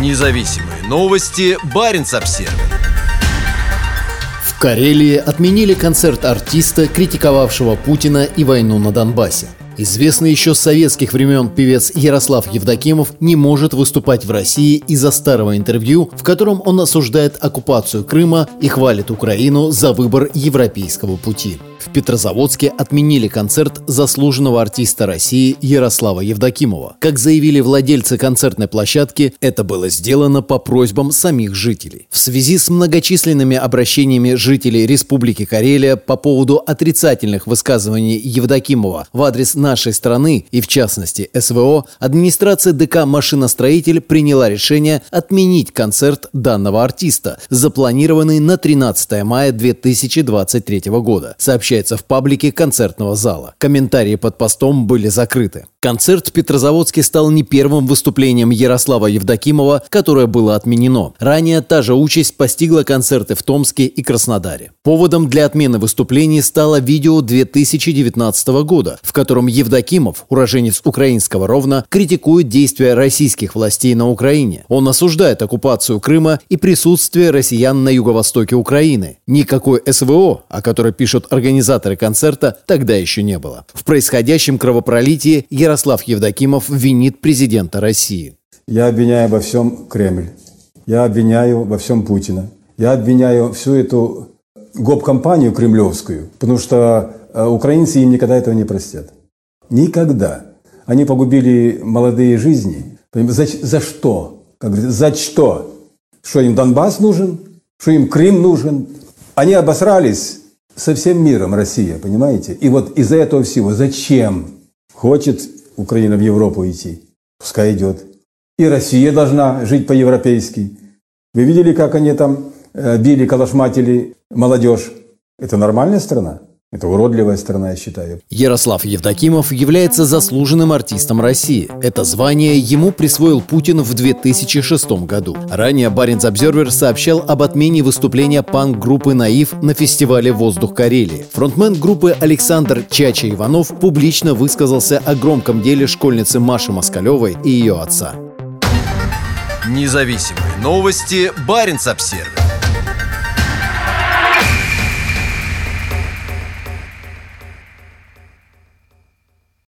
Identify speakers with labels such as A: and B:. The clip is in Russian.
A: Независимые новости. Барин обсерва
B: В Карелии отменили концерт артиста, критиковавшего Путина и войну на Донбассе. Известный еще с советских времен певец Ярослав Евдокимов не может выступать в России из-за старого интервью, в котором он осуждает оккупацию Крыма и хвалит Украину за выбор европейского пути. В Петрозаводске отменили концерт заслуженного артиста России Ярослава Евдокимова. Как заявили владельцы концертной площадки, это было сделано по просьбам самих жителей. В связи с многочисленными обращениями жителей Республики Карелия по поводу отрицательных высказываний Евдокимова в адрес нашей страны и в частности СВО, администрация ДК «Машиностроитель» приняла решение отменить концерт данного артиста, запланированный на 13 мая 2023 года, сообщает сообщается в паблике концертного зала. Комментарии под постом были закрыты. Концерт в Петрозаводске стал не первым выступлением Ярослава Евдокимова, которое было отменено. Ранее та же участь постигла концерты в Томске и Краснодаре. Поводом для отмены выступлений стало видео 2019 года, в котором Евдокимов, уроженец украинского Ровно, критикует действия российских властей на Украине. Он осуждает оккупацию Крыма и присутствие россиян на юго-востоке Украины. Никакой СВО, о которой пишут организаторы концерта, тогда еще не было. В происходящем кровопролитии Ярослав Ярослав Евдокимов винит президента России.
C: Я обвиняю во всем Кремль. Я обвиняю во всем Путина. Я обвиняю всю эту гоп-компанию кремлевскую, потому что э, украинцы им никогда этого не простят. Никогда. Они погубили молодые жизни. За, за что? Как говорится, за что? Что им Донбасс нужен? Что им Крым нужен? Они обосрались со всем миром, Россия, понимаете? И вот из-за этого всего зачем хочет Украина в Европу идти. Пускай идет. И Россия должна жить по-европейски. Вы видели, как они там э, били, калашматили молодежь? Это нормальная страна? Это уродливая страна, я считаю.
B: Ярослав Евдокимов является заслуженным артистом России. Это звание ему присвоил Путин в 2006 году. Ранее Баренц Обзервер сообщал об отмене выступления панк-группы «Наив» на фестивале «Воздух Карелии». Фронтмен группы Александр Чача Иванов публично высказался о громком деле школьницы Маши Москалевой и ее отца.
A: Независимые новости. Баренц Обсервер.